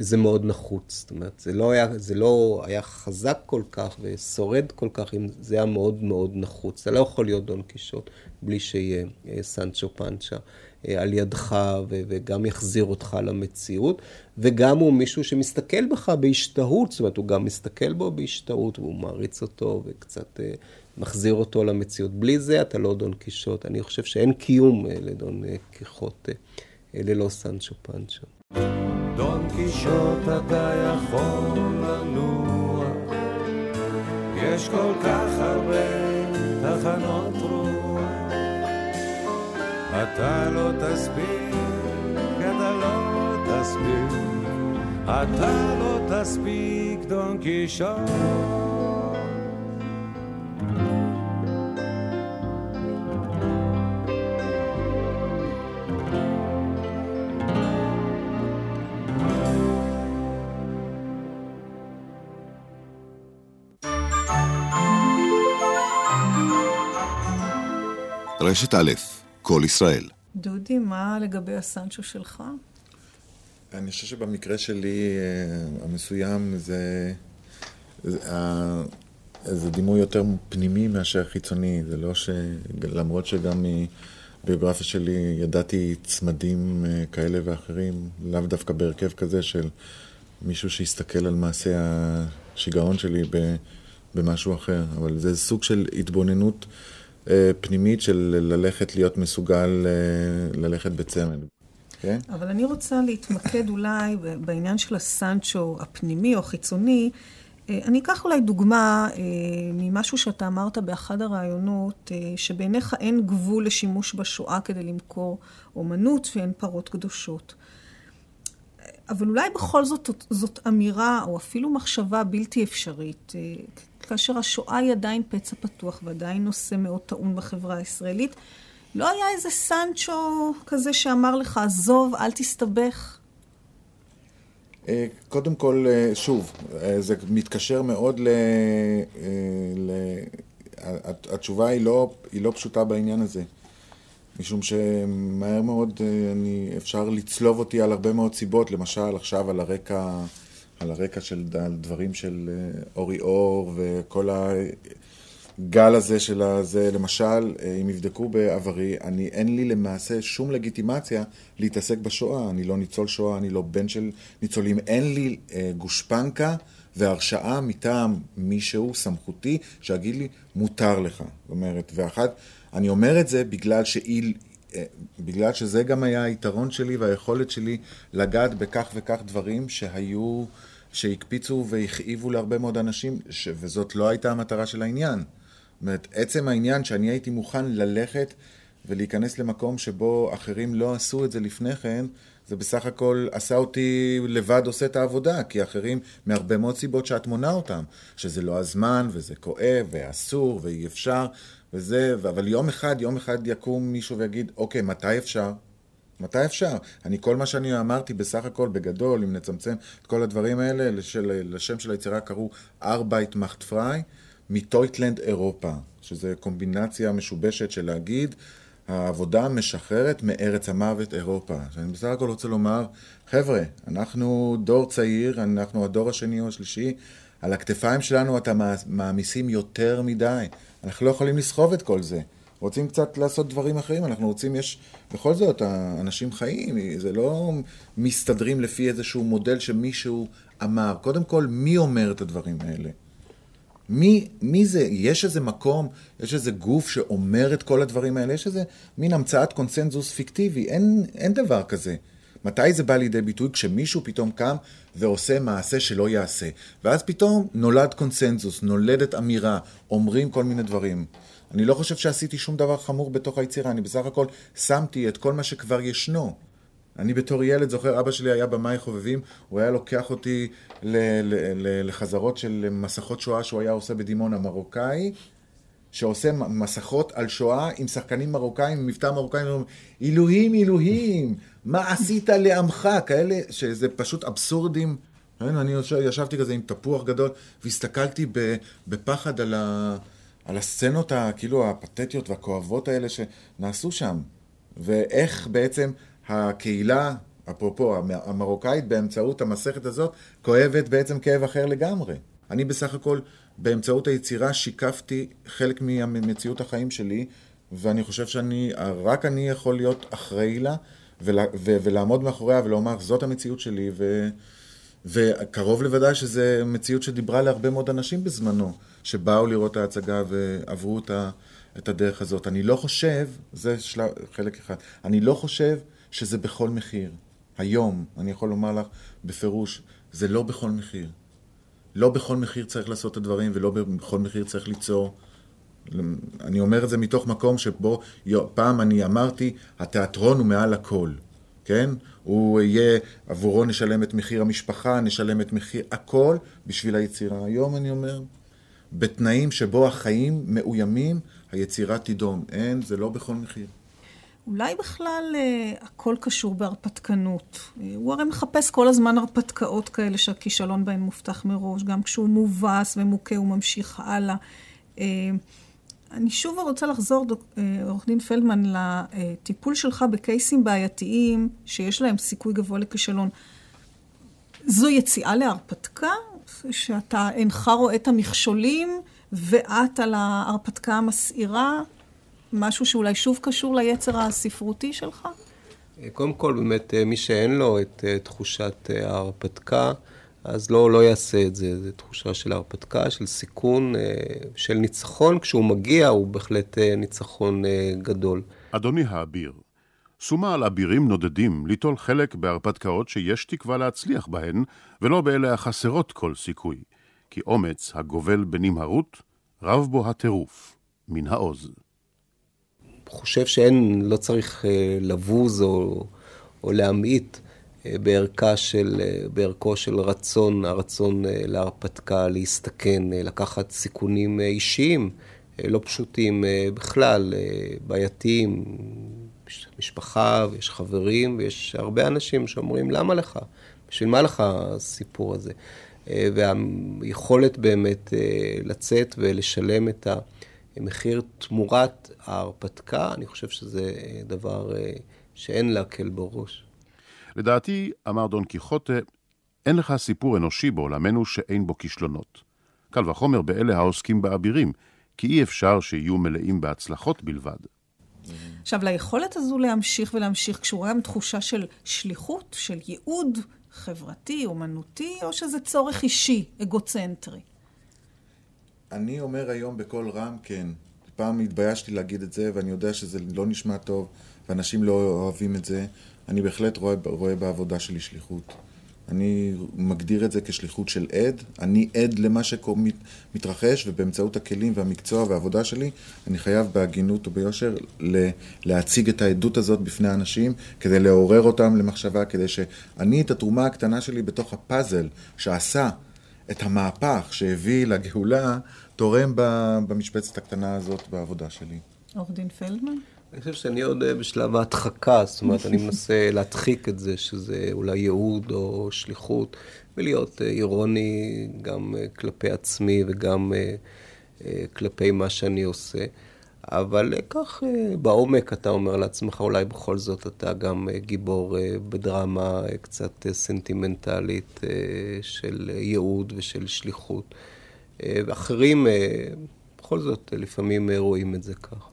וזה מאוד נחוץ. זאת אומרת, זה לא היה, זה לא היה חזק כל כך ושורד כל כך, אם זה היה מאוד מאוד נחוץ. אתה לא יכול להיות דון קישוט בלי שיהיה אה, סנצ'ו פנצ'ה אה, על ידך וגם יחזיר אותך למציאות, וגם הוא מישהו שמסתכל בך בהשתהות, זאת אומרת, הוא גם מסתכל בו בהשתהות, והוא מעריץ אותו וקצת אה, מחזיר אותו למציאות. בלי זה אתה לא דון קישוט. אני חושב שאין קיום לדון קיחוט ללא סנצ'ו פנצ'ה. דון קישוט אתה יכול לנוע, יש כל כך הרבה תחנות רוח. אתה לא תספיק, אתה לא תספיק, אתה לא תספיק, דון קישוט. רשת א', כל ישראל. דודי, מה לגבי הסנצ'ו שלך? אני חושב שבמקרה שלי אה, המסוים זה, זה, זה דימוי יותר פנימי מאשר חיצוני. זה לא ש... למרות שגם מביוגרפיה שלי ידעתי צמדים אה, כאלה ואחרים, לאו דווקא בהרכב כזה של מישהו שיסתכל על מעשה השיגעון שלי במשהו אחר. אבל זה סוג של התבוננות. אה, פנימית של ללכת להיות מסוגל אה, ללכת בצמד. כן? אבל אני רוצה להתמקד אולי בעניין של הסנצ'ו הפנימי או החיצוני. אה, אני אקח אולי דוגמה ממשהו שאתה אמרת באחד הראיונות, שבעיניך אין גבול לשימוש בשואה כדי למכור אומנות ואין פרות קדושות. אבל אולי בכל זאת זאת אמירה או אפילו מחשבה בלתי אפשרית. כאשר השואה היא עדיין פצע פתוח ועדיין נושא מאוד טעון בחברה הישראלית. לא היה איזה סנצ'ו כזה שאמר לך, עזוב, אל תסתבך? אה, קודם כל, אה, שוב, אה, זה מתקשר מאוד ל... ל... התשובה היא לא, היא לא פשוטה בעניין הזה. משום שמהר מאוד אני, אפשר לצלוב אותי על הרבה מאוד סיבות, למשל עכשיו על הרקע על הרקע של דברים של אה, אורי אור וכל הגל הזה של הזה, למשל, אה, אם יבדקו בעברי, אני, אין לי למעשה שום לגיטימציה להתעסק בשואה. אני לא ניצול שואה, אני לא בן של ניצולים. אין לי אה, גושפנקה והרשאה מטעם מישהו סמכותי שיגיד לי, מותר לך. זאת אומרת, ואחת, אני אומר את זה בגלל שהיא... אה, בגלל שזה גם היה היתרון שלי והיכולת שלי לגעת בכך וכך דברים שהיו שהקפיצו והכאיבו להרבה מאוד אנשים, ש... וזאת לא הייתה המטרה של העניין. זאת אומרת, עצם העניין שאני הייתי מוכן ללכת ולהיכנס למקום שבו אחרים לא עשו את זה לפני כן, זה בסך הכל עשה אותי לבד עושה את העבודה, כי אחרים, מהרבה מאוד סיבות שאת מונה אותם, שזה לא הזמן, וזה כואב, ואסור, ואי אפשר, וזה, אבל יום אחד, יום אחד יקום מישהו ויגיד, אוקיי, מתי אפשר? מתי אפשר? אני, כל מה שאני אמרתי בסך הכל, בגדול, אם נצמצם את כל הדברים האלה, לשל, לשם של היצירה קראו ארבייט מאכט פריי, מטויטלנד אירופה, שזה קומבינציה משובשת של להגיד, העבודה משחררת מארץ המוות אירופה. שאני בסך הכל רוצה לומר, חבר'ה, אנחנו דור צעיר, אנחנו הדור השני או השלישי, על הכתפיים שלנו אתם מעמיסים יותר מדי. אנחנו לא יכולים לסחוב את כל זה. רוצים קצת לעשות דברים אחרים, אנחנו רוצים, יש, בכל זאת, האנשים חיים, זה לא מסתדרים לפי איזשהו מודל שמישהו אמר. קודם כל, מי אומר את הדברים האלה? מי, מי זה? יש איזה מקום, יש איזה גוף שאומר את כל הדברים האלה? יש איזה מין המצאת קונסנזוס פיקטיבי, אין, אין דבר כזה. מתי זה בא לידי ביטוי? כשמישהו פתאום קם ועושה מעשה שלא יעשה. ואז פתאום נולד קונסנזוס, נולדת אמירה, אומרים כל מיני דברים. אני לא חושב שעשיתי שום דבר חמור בתוך היצירה, אני בסך הכל שמתי את כל מה שכבר ישנו. אני בתור ילד זוכר, אבא שלי היה במאי חובבים, הוא היה לוקח אותי ל- ל- ל- לחזרות של מסכות שואה שהוא היה עושה בדימונה, מרוקאי, שעושה מסכות על שואה עם שחקנים מרוקאים, עם מבטא מרוקאי, אלוהים, אלוהים, מה עשית לעמך? כאלה שזה פשוט אבסורדים. אני ישבתי כזה עם תפוח גדול, והסתכלתי בפחד על, ה, על הסצנות הכאילו הפתטיות והכואבות האלה שנעשו שם. ואיך בעצם הקהילה, אפרופו המרוקאית, באמצעות המסכת הזאת, כואבת בעצם כאב אחר לגמרי. אני בסך הכל, באמצעות היצירה, שיקפתי חלק ממציאות החיים שלי, ואני חושב שאני, רק אני יכול להיות אחראי לה, ולה, ו, ולעמוד מאחוריה ולומר, זאת המציאות שלי, ו, וקרוב לוודאי שזו מציאות שדיברה להרבה מאוד אנשים בזמנו, שבאו לראות את ההצגה ועברו את, ה, את הדרך הזאת. אני לא חושב, זה של, חלק אחד, אני לא חושב שזה בכל מחיר. היום, אני יכול לומר לך בפירוש, זה לא בכל מחיר. לא בכל מחיר צריך לעשות את הדברים ולא בכל מחיר צריך ליצור. אני אומר את זה מתוך מקום שבו פעם אני אמרתי, התיאטרון הוא מעל הכל, כן? הוא יהיה, עבורו נשלם את מחיר המשפחה, נשלם את מחיר הכל בשביל היצירה. היום אני אומר, בתנאים שבו החיים מאוימים, היצירה תידום. אין, זה לא בכל מחיר. אולי בכלל אה, הכל קשור בהרפתקנות. אה, הוא הרי מחפש כל הזמן הרפתקאות כאלה שהכישלון בהן מובטח מראש, גם כשהוא מובס ומוכה הוא ממשיך הלאה. אה, אני שוב רוצה לחזור, אה, עורך דין פלדמן, לטיפול שלך בקייסים בעייתיים שיש להם סיכוי גבוה לכישלון. זו יציאה להרפתקה? שאתה אינך רואה את המכשולים ואת על ההרפתקה המסעירה? משהו שאולי שוב קשור ליצר הספרותי שלך? קודם כל, באמת, מי שאין לו את אה, תחושת אה, ההרפתקה, אז לא, לא יעשה את זה. זו תחושה של הרפתקה, של סיכון, אה, של ניצחון. כשהוא מגיע, הוא בהחלט ניצחון גדול. אדוני האביר, שומה על אבירים נודדים ליטול חלק בהרפתקאות שיש תקווה להצליח בהן, ולא באלה החסרות כל סיכוי. כי אומץ הגובל בנמהרות, רב בו הטירוף, מן העוז. חושב שאין, לא צריך אה, לבוז או, או להמעיט אה, בערכה של, אה, בערכו של רצון, הרצון להרפתקה, להסתכן, לקחת סיכונים אישיים, לא פשוטים בכלל, בעייתיים. יש משפחה ויש חברים ויש הרבה אנשים שאומרים, למה לך? בשביל מה לך הסיפור הזה? והיכולת באמת לצאת ולשלם את ה... מחיר תמורת ההרפתקה, אני חושב שזה דבר אה, שאין להקל בו ראש. לדעתי, אמר דון קיחוטה, אין לך סיפור אנושי בעולמנו שאין בו כישלונות. קל וחומר באלה העוסקים באבירים, כי אי אפשר שיהיו מלאים בהצלחות בלבד. עכשיו, ליכולת הזו להמשיך ולהמשיך קשורה גם תחושה של שליחות, של ייעוד חברתי, אומנותי, או שזה צורך אישי, אגוצנטרי? אני אומר היום בקול רם כן. פעם התביישתי להגיד את זה, ואני יודע שזה לא נשמע טוב, ואנשים לא אוהבים את זה. אני בהחלט רואה, רואה בעבודה שלי שליחות. אני מגדיר את זה כשליחות של עד. אני עד למה שמתרחש, ובאמצעות הכלים והמקצוע והעבודה שלי, אני חייב בהגינות וביושר להציג את העדות הזאת בפני האנשים, כדי לעורר אותם למחשבה, כדי שאני את התרומה הקטנה שלי בתוך הפאזל שעשה את המהפך שהביא לגאולה, תורם במשבצת הקטנה הזאת בעבודה שלי. עורך דין פלדמן? אני חושב שאני עוד אה, בשלב ההדחקה, זאת אומרת, אני מנסה להדחיק את זה, שזה אולי ייעוד או שליחות, ולהיות אה, אירוני גם אה, כלפי עצמי וגם כלפי מה שאני עושה. אבל כך בעומק אתה אומר לעצמך, אולי בכל זאת אתה גם גיבור בדרמה קצת סנטימנטלית של ייעוד ושל שליחות. ואחרים, בכל זאת, לפעמים רואים את זה כך.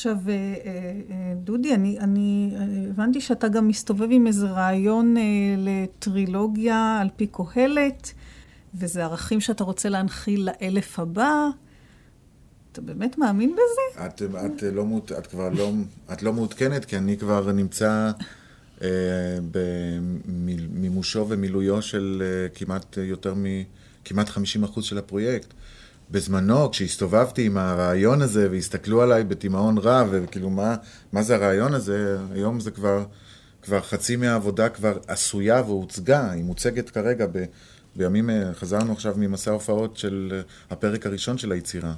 עכשיו, אה, אה, אה, דודי, אני, אני הבנתי שאתה גם מסתובב עם איזה רעיון לטרילוגיה על פי קהלת, וזה ערכים שאתה רוצה להנחיל לאלף הבא. אתה באמת מאמין בזה? את, את, לא, את כבר לא, את לא מעודכנת, כי אני כבר נמצא אה, במימושו ומילויו של אה, כמעט יותר מ... כמעט 50% של הפרויקט. בזמנו, כשהסתובבתי עם הרעיון הזה, והסתכלו עליי בתימהון רב, וכאילו, מה, מה זה הרעיון הזה? היום זה כבר, כבר חצי מהעבודה כבר עשויה והוצגה, היא מוצגת כרגע ב, בימים, חזרנו עכשיו ממסע הופעות של הפרק הראשון של היצירה.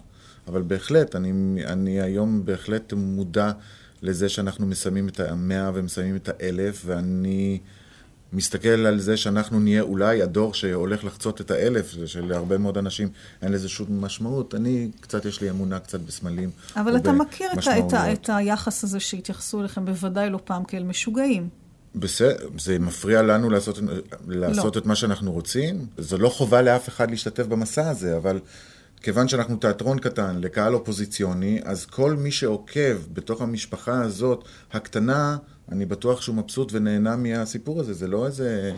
אבל בהחלט, אני, אני היום בהחלט מודע לזה שאנחנו מסיימים את המאה ומסיימים את האלף, ואני... מסתכל על זה שאנחנו נהיה אולי הדור שהולך לחצות את האלף, שלהרבה מאוד אנשים אין לזה שום משמעות. אני, קצת יש לי אמונה קצת בסמלים. אבל אתה מכיר את, את, את היחס הזה שהתייחסו אליכם בוודאי לא פעם כאל משוגעים. בסדר, זה מפריע לנו לעשות, לעשות לא. את מה שאנחנו רוצים? זו לא חובה לאף אחד להשתתף במסע הזה, אבל כיוון שאנחנו תיאטרון קטן לקהל אופוזיציוני, אז כל מי שעוקב בתוך המשפחה הזאת, הקטנה, אני בטוח שהוא מבסוט ונהנה מהסיפור הזה, זה לא איזה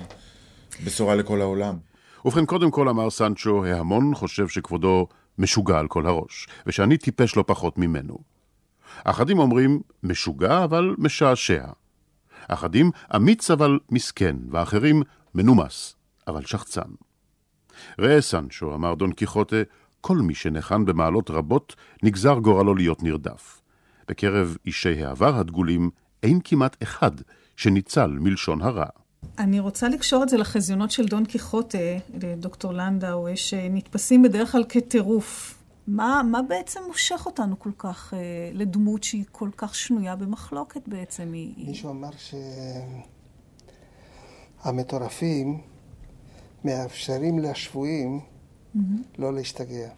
בשורה לכל העולם. ובכן, קודם כל אמר סנצ'ו, ההמון חושב שכבודו משוגע על כל הראש, ושאני טיפש לא פחות ממנו. אחדים אומרים, משוגע אבל משעשע. אחדים, אמיץ אבל מסכן, ואחרים, מנומס, אבל שחצן. ראה סנצ'ו, אמר דון קיחוטה, כל מי שניחן במעלות רבות, נגזר גורלו להיות נרדף. בקרב אישי העבר הדגולים, אין כמעט אחד שניצל מלשון הרע. אני רוצה לקשור את זה לחזיונות של דון קיחוטה, לדוקטור לנדאו, שנתפסים בדרך כלל כטירוף. מה, מה בעצם מושך אותנו כל כך אה, לדמות שהיא כל כך שנויה במחלוקת בעצם? היא... מישהו אמר שהמטורפים מאפשרים לשבויים mm-hmm. לא להשתגע.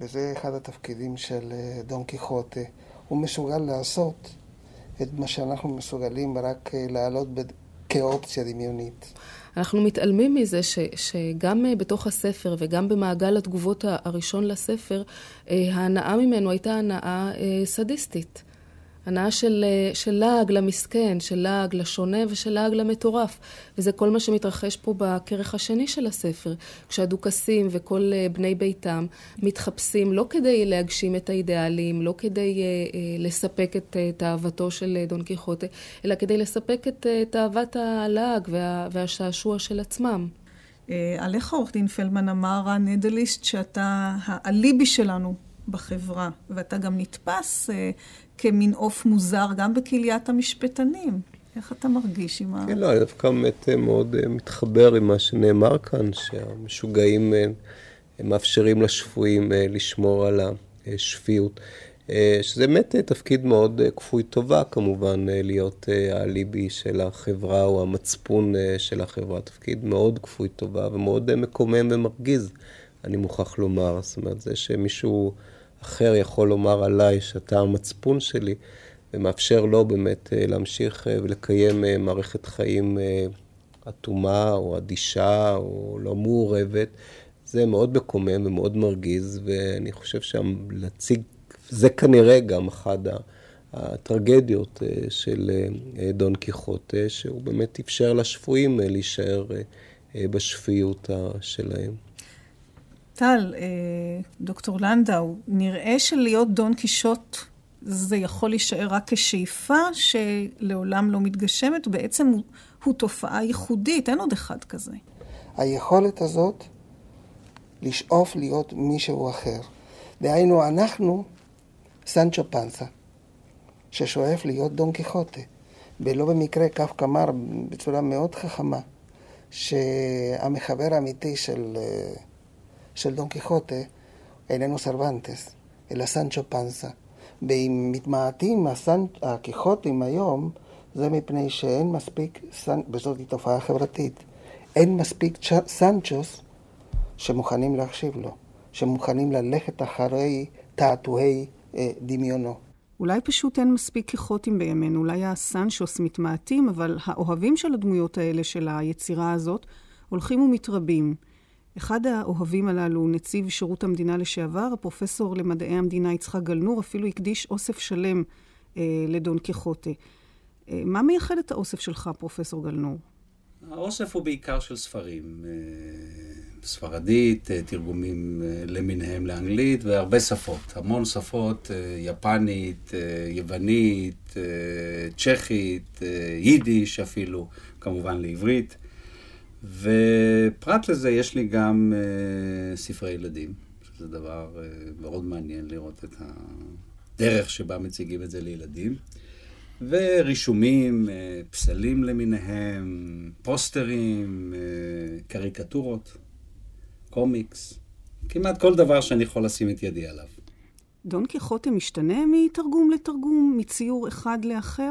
וזה אחד התפקידים של אה, דון קיחוטה. הוא מסוגל לעשות את מה שאנחנו מסוגלים רק אה, להעלות כאופציה דמיונית. אנחנו מתעלמים מזה ש, שגם אה, בתוך הספר וגם במעגל התגובות הראשון לספר, ההנאה ממנו הייתה הנאה סדיסטית. הנאה של, אה, של לעג למסכן, של לעג לשונה ושל לעג למטורף. וזה כל מה שמתרחש פה בכרך השני של הספר, כשהדוכסים וכל אה, בני ביתם מתחפשים לא כדי להגשים את האידיאלים, לא כדי uh, uh, לספק את תאוותו של דון קיחוטה, אלא כדי לספק את תאוות הלעג וה, והשעשוע של עצמם. עליך עורך דין פלמן אמר הנדליסט שאתה האליבי שלנו בחברה, ואתה גם נתפס כמין עוף מוזר גם בקהיליית המשפטנים. איך אתה מרגיש עם ה... כן, לא, אני דווקא באמת אה, מאוד אה, מתחבר עם מה שנאמר כאן, שהמשוגעים אה, מאפשרים לשפויים לשמור על השפיות. שזה באמת תפקיד מאוד כפוי טובה, כמובן, להיות האליבי של החברה או המצפון של החברה. תפקיד מאוד כפוי טובה ומאוד מקומם ומרגיז, אני מוכרח לומר. זאת אומרת, זה שמישהו... אחר יכול לומר עליי שאתה המצפון שלי, ומאפשר לו באמת אה, להמשיך אה, ולקיים אה, מערכת חיים אטומה או אדישה או לא מעורבת. זה מאוד מקומם ומאוד מרגיז, ואני חושב שלהציג, זה כנראה גם אחד הטרגדיות של דון קיחוטה, שהוא באמת אפשר לשפויים להישאר בשפיות שלהם. טל, אה, דוקטור לנדאו, נראה שלהיות דון קישוט זה יכול להישאר רק כשאיפה שלעולם לא מתגשמת, בעצם הוא, הוא תופעה ייחודית, אין עוד אחד כזה. היכולת הזאת לשאוף להיות מישהו אחר. דהיינו, אנחנו סנצ'ו פנסה, ששואף להיות דון קיחוטה. ולא במקרה קפקא אמר בצורה מאוד חכמה, שהמחבר האמיתי של... של דון קיחוטה איננו סרבנטס, אלא סנצ'ו פנסה. ואם מתמעטים הקיחוטים היום, זה מפני שאין מספיק, וזאת תופעה חברתית, אין מספיק סנצ'וס שמוכנים להקשיב לו, שמוכנים ללכת אחרי תעתועי אה, דמיונו. אולי פשוט אין מספיק קיחוטים בימינו, אולי הסנצ'וס מתמעטים, אבל האוהבים של הדמויות האלה, של היצירה הזאת, הולכים ומתרבים. אחד האוהבים הללו, נציב שירות המדינה לשעבר, הפרופסור למדעי המדינה יצחק גלנור, אפילו הקדיש אוסף שלם אה, לדון קיחוטה. אה, מה מייחד את האוסף שלך, פרופסור גלנור? האוסף הוא בעיקר של ספרים. אה, ספרדית, אה, תרגומים אה, למיניהם לאנגלית והרבה שפות. המון שפות, יפנית, יוונית, צ'כית, יידיש אפילו, כמובן לעברית. ופרט לזה יש לי גם uh, ספרי ילדים, שזה דבר uh, מאוד מעניין לראות את הדרך שבה מציגים את זה לילדים. ורישומים, uh, פסלים למיניהם, פוסטרים, uh, קריקטורות, קומיקס, כמעט כל דבר שאני יכול לשים את ידי עליו. דון קיחוטה משתנה מתרגום לתרגום, מציור אחד לאחר?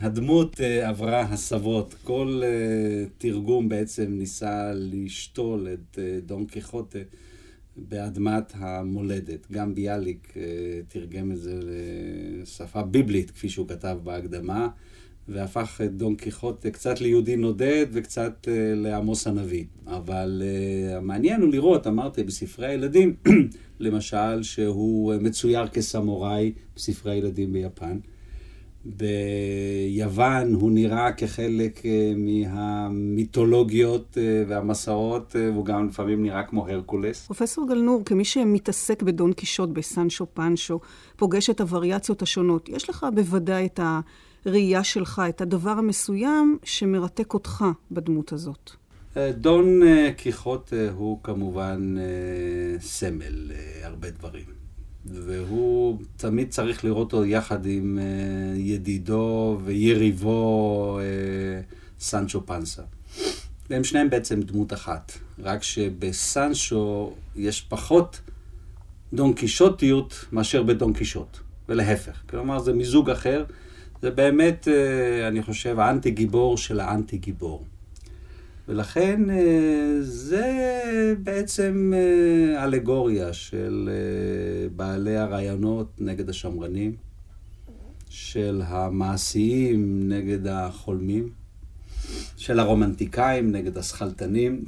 הדמות uh, עברה הסבות. כל uh, תרגום בעצם ניסה לשתול את uh, דון קיחוטה באדמת המולדת. גם ביאליק תרגם את זה לשפה ביבלית, כפי שהוא כתב בהקדמה, והפך את דון קיחוטה קצת ליהודי נודד וקצת לעמוס הנביא. אבל המעניין הוא לראות, אמרתי, בספרי הילדים, למשל, שהוא מצויר כסמוראי בספרי הילדים ביפן. ביוון הוא נראה כחלק אה, מהמיתולוגיות אה, והמסעות, אה, והוא גם לפעמים נראה כמו הרקולס. פרופסור גלנור, כמי שמתעסק בדון קישוט, בסנצ'ו פנצ'ו, פוגש את הווריאציות השונות, יש לך בוודאי את הראייה שלך, את הדבר המסוים שמרתק אותך בדמות הזאת. דון קיחוט הוא כמובן סמל הרבה דברים. והוא תמיד צריך לראות אותו יחד עם uh, ידידו ויריבו uh, סנצ'ו פנסה. והם שניהם בעצם דמות אחת, רק שבסנצ'ו יש פחות דון קישוטיות מאשר בדון קישוט, ולהפך. כלומר, זה מיזוג אחר. זה באמת, uh, אני חושב, האנטי גיבור של האנטי גיבור. ולכן אה, זה בעצם אה, אלגוריה של אה, בעלי הרעיונות נגד השמרנים, של המעשיים נגד החולמים, של הרומנטיקאים נגד השכלתנים,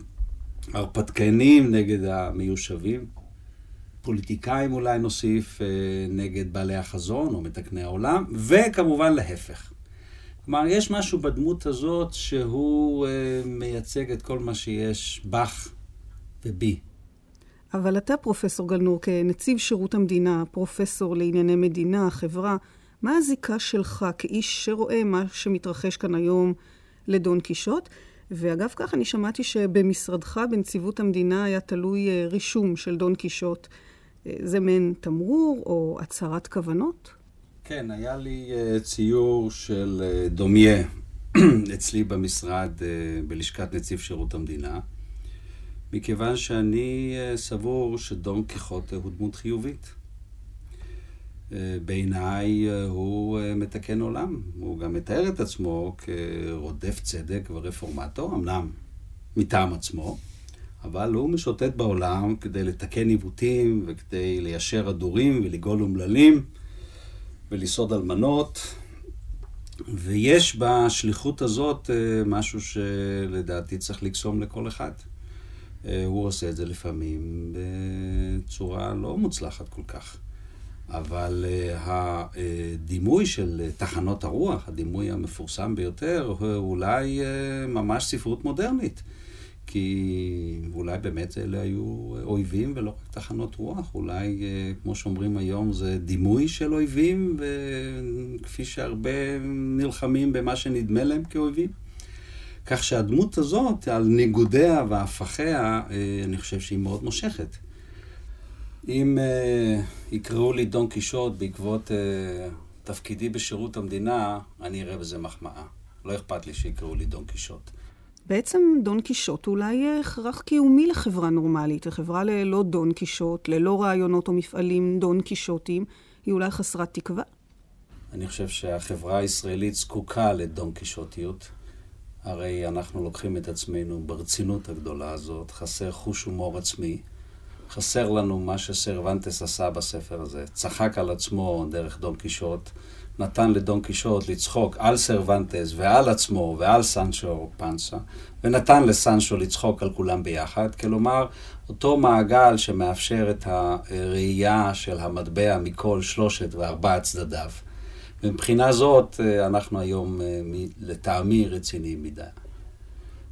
הרפתקנים נגד המיושבים, פוליטיקאים אולי נוסיף נגד בעלי החזון או מתקני העולם, וכמובן להפך. כלומר, יש משהו בדמות הזאת שהוא uh, מייצג את כל מה שיש בך ובי. אבל אתה, פרופסור גלנור, כנציב שירות המדינה, פרופסור לענייני מדינה, חברה, מה הזיקה שלך כאיש שרואה מה שמתרחש כאן היום לדון קישוט? ואגב כך, אני שמעתי שבמשרדך, בנציבות המדינה, היה תלוי uh, רישום של דון קישוט. Uh, זה מעין תמרור או הצהרת כוונות? כן, היה לי uh, ציור של uh, דומיה אצלי במשרד, uh, בלשכת נציב שירות המדינה, מכיוון שאני סבור שדון קיחוטה הוא דמות חיובית. בעיניי הוא מתקן עולם. הוא גם מתאר את עצמו כרודף צדק ורפורמטור, אמנם מטעם עצמו, אבל הוא משוטט בעולם כדי לתקן עיוותים וכדי ליישר הדורים ולגאול אומללים. ולסעוד אלמנות, ויש בשליחות הזאת אה, משהו שלדעתי צריך לקסום לכל אחד. אה, הוא עושה את זה לפעמים בצורה לא מוצלחת כל כך. אבל אה, הדימוי של תחנות הרוח, הדימוי המפורסם ביותר, הוא אולי ממש ספרות מודרנית. כי אולי באמת אלה היו אויבים ולא רק תחנות רוח, אולי, אה, כמו שאומרים היום, זה דימוי של אויבים, וכפי שהרבה נלחמים במה שנדמה להם כאויבים. כך שהדמות הזאת, על ניגודיה והפכיה, אה, אני חושב שהיא מאוד מושכת. אם uh, יקראו לי דון קישוט בעקבות תפקידי בשירות המדינה, אני אראה בזה מחמאה. לא אכפת לי שיקראו לי דון קישוט. בעצם דון קישוט אולי הכרח קיומי לחברה נורמלית, לחברה ללא דון קישוט, ללא רעיונות או מפעלים דון קישוטיים, היא אולי חסרת תקווה? אני חושב שהחברה הישראלית זקוקה לדון קישוטיות. הרי אנחנו לוקחים את עצמנו ברצינות הגדולה הזאת, חסר חוש הומור עצמי. חסר לנו מה שסרוונטס עשה בספר הזה. צחק על עצמו דרך דון קישוט, נתן לדון קישוט לצחוק על סרוונטס ועל עצמו ועל סנצ'ו פנסה, ונתן לסנצ'ו לצחוק על כולם ביחד. כלומר, אותו מעגל שמאפשר את הראייה של המטבע מכל שלושת וארבעת צדדיו. ומבחינה זאת, אנחנו היום, לטעמי, רציניים מדי.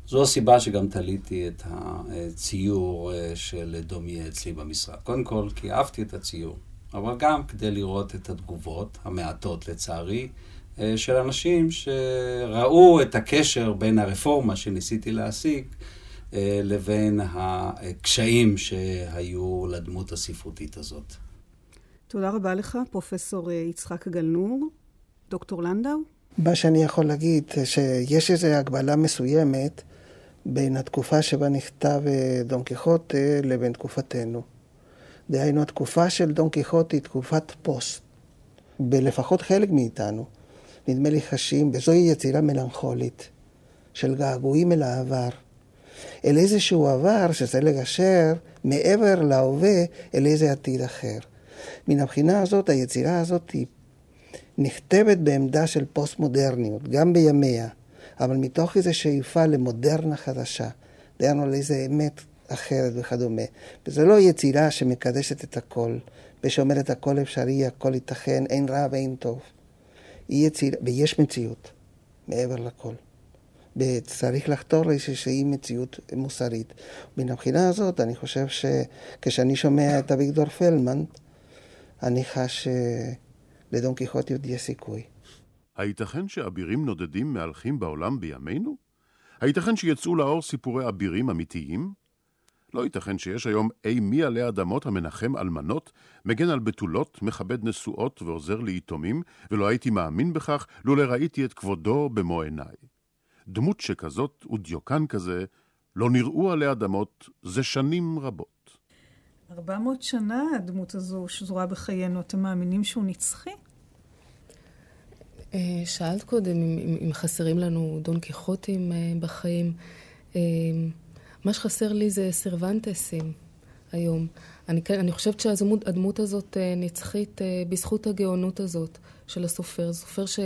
זו הסיבה שגם תליתי את הציור של דומיה אצלי במשרד. קודם כל, כי אהבתי את הציור, אבל גם כדי לראות את התגובות, המעטות לצערי, של אנשים שראו את הקשר בין הרפורמה שניסיתי להשיג לבין הקשיים שהיו לדמות הספרותית הזאת. תודה רבה לך, פרופסור יצחק גלנור. דוקטור לנדאו? מה שאני יכול להגיד, שיש איזו הגבלה מסוימת בין התקופה שבה נכתב דון קיחוטה לבין תקופתנו. דהיינו, התקופה של דון קיחוטה היא תקופת פוסט. בלפחות חלק מאיתנו, נדמה לי חשים, וזוהי יצירה מלנכולית, של געגועים אל העבר. אל איזשהו עבר שזה לגשר מעבר להווה אל איזה עתיד אחר. מן הבחינה הזאת, היצירה הזאת היא נכתבת בעמדה של פוסט-מודרניות, גם בימיה, אבל מתוך איזו שאיפה למודרנה חדשה, דהיינו לאיזו אמת אחרת וכדומה. וזו לא יצירה שמקדשת את הכל, ושאומרת הכל אפשרי, הכל ייתכן, אין רע ואין טוב. היא יצירה, ויש מציאות מעבר לכל. וצריך לחתור לאיזושהי מציאות מוסרית. מן הבחינה הזאת, אני חושב שכשאני שומע את אביגדור פלמן, אני חש שלדון קיחוטי עוד יש סיכוי. הייתכן שאבירים נודדים מהלכים בעולם בימינו? הייתכן שיצאו לאור סיפורי אבירים אמיתיים? לא ייתכן שיש היום אי מי עלי אדמות המנחם אלמנות, מגן על בתולות, מכבד נשואות ועוזר ליתומים, ולא הייתי מאמין בכך לולא ראיתי את כבודו במו עיניי. דמות שכזאת ודיוקן כזה לא נראו עלי אדמות זה שנים רבות. ארבע מאות שנה הדמות הזו שזורה בחיינו, אתם מאמינים שהוא נצחי? שאלת קודם אם, אם חסרים לנו דון קיחוטים בחיים. מה שחסר לי זה סרוונטסים היום. אני, אני חושבת שהדמות הזאת נצחית בזכות הגאונות הזאת של הסופר. סופר, ש...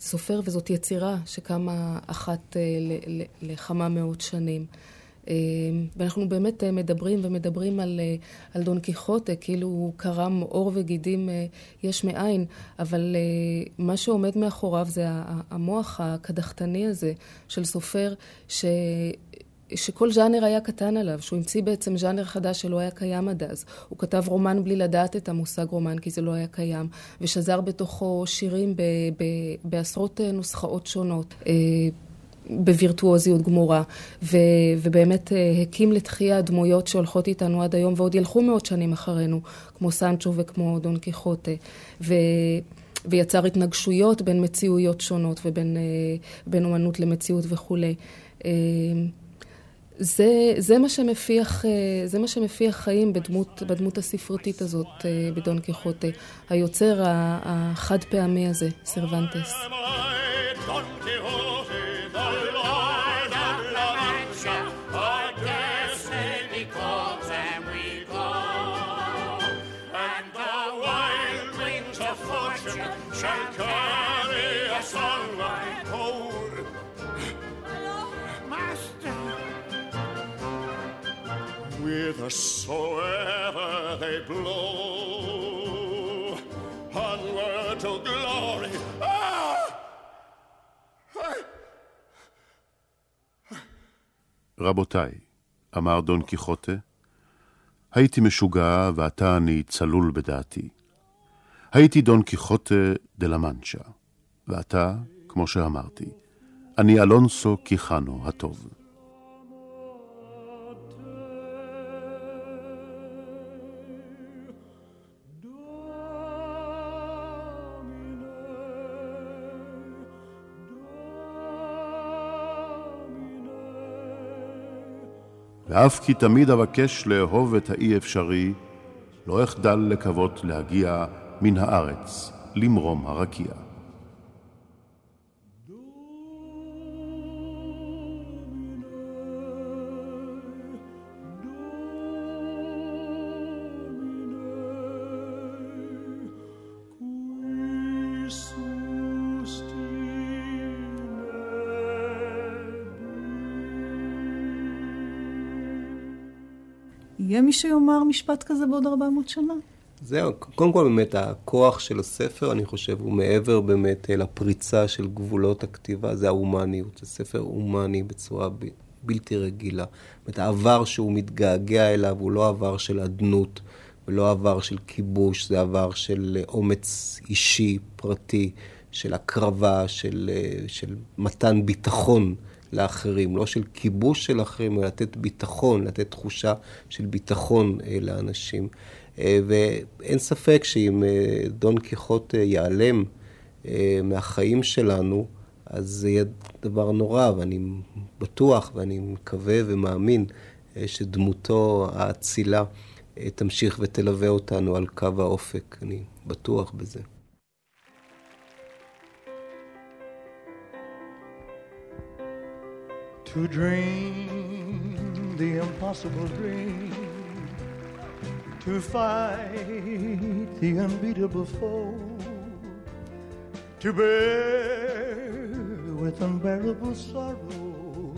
סופר וזאת יצירה שקמה אחת לכמה מאות שנים. ואנחנו באמת מדברים ומדברים על, על דון קיחוטה, כאילו הוא קרם עור וגידים יש מאין, אבל מה שעומד מאחוריו זה המוח הקדחתני הזה של סופר ש... שכל ז'אנר היה קטן עליו, שהוא המציא בעצם ז'אנר חדש שלא היה קיים עד אז. הוא כתב רומן בלי לדעת את המושג רומן, כי זה לא היה קיים, ושזר בתוכו שירים ב- ב- בעשרות נוסחאות שונות. בווירטואוזיות גמורה, ו, ובאמת הקים לתחייה דמויות שהולכות איתנו עד היום ועוד ילכו מאות שנים אחרינו, כמו סנצ'ו וכמו דון קיחוטה, ו, ויצר התנגשויות בין מציאויות שונות ובין אומנות למציאות וכולי. זה, זה, מה שמפיח, זה מה שמפיח חיים בדמות, בדמות הספרותית הזאת בדון קיחוטה, היוצר החד פעמי הזה, סרוונטס. Whithersoever they blow, onward to glory. רבותיי, אמר דון קיחוטה, הייתי משוגע ועתה אני צלול בדעתי. הייתי דון קיחוטה דה לה מנצ'ה, ועתה, כמו שאמרתי, אני אלונסו קיחנו הטוב. ואף כי תמיד אבקש לאהוב את האי אפשרי, לא אחדל לקוות להגיע מן הארץ, למרום הרקיע. שיאמר משפט כזה בעוד 400 שנה? זהו, קודם כל באמת הכוח של הספר, אני חושב, הוא מעבר באמת לפריצה של גבולות הכתיבה, זה ההומניות, זה ספר הומני בצורה ב, בלתי רגילה. זאת אומרת, העבר שהוא מתגעגע אליו הוא לא עבר של אדנות, ולא עבר של כיבוש, זה עבר של אומץ אישי, פרטי, של הקרבה, של, של מתן ביטחון. לאחרים, לא של כיבוש של אחרים, אלא לתת ביטחון, לתת תחושה של ביטחון אה, לאנשים. אה, ואין ספק שאם אה, דון קיחוט ייעלם מהחיים שלנו, אז זה יהיה דבר נורא, ואני בטוח ואני מקווה ומאמין שדמותו האצילה תמשיך ותלווה אותנו על קו האופק, אני בטוח בזה. To dream the impossible dream, to fight the unbeatable foe, to bear with unbearable sorrow,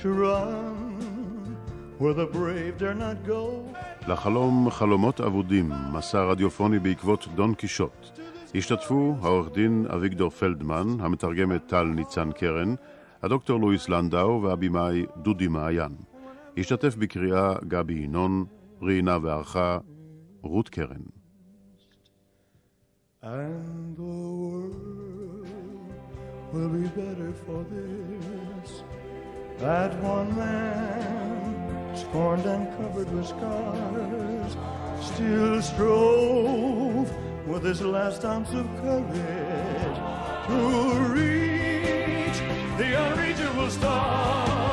to run where the brave dare not go. לחלום חלומות אבודים, מסע רדיופוני בעקבות דון קישוט. השתתפו העורך דין אביגדור פלדמן, המתרגמת טל ניצן קרן, הדוקטור לואיס לנדאו והבימאי דודי מעיין. השתתף בקריאה גבי ינון, ראיינה וערכה רות קרן. And the world will be better for this That one man, scorned and covered with scars Still strove with his last ounce of courage To reach stop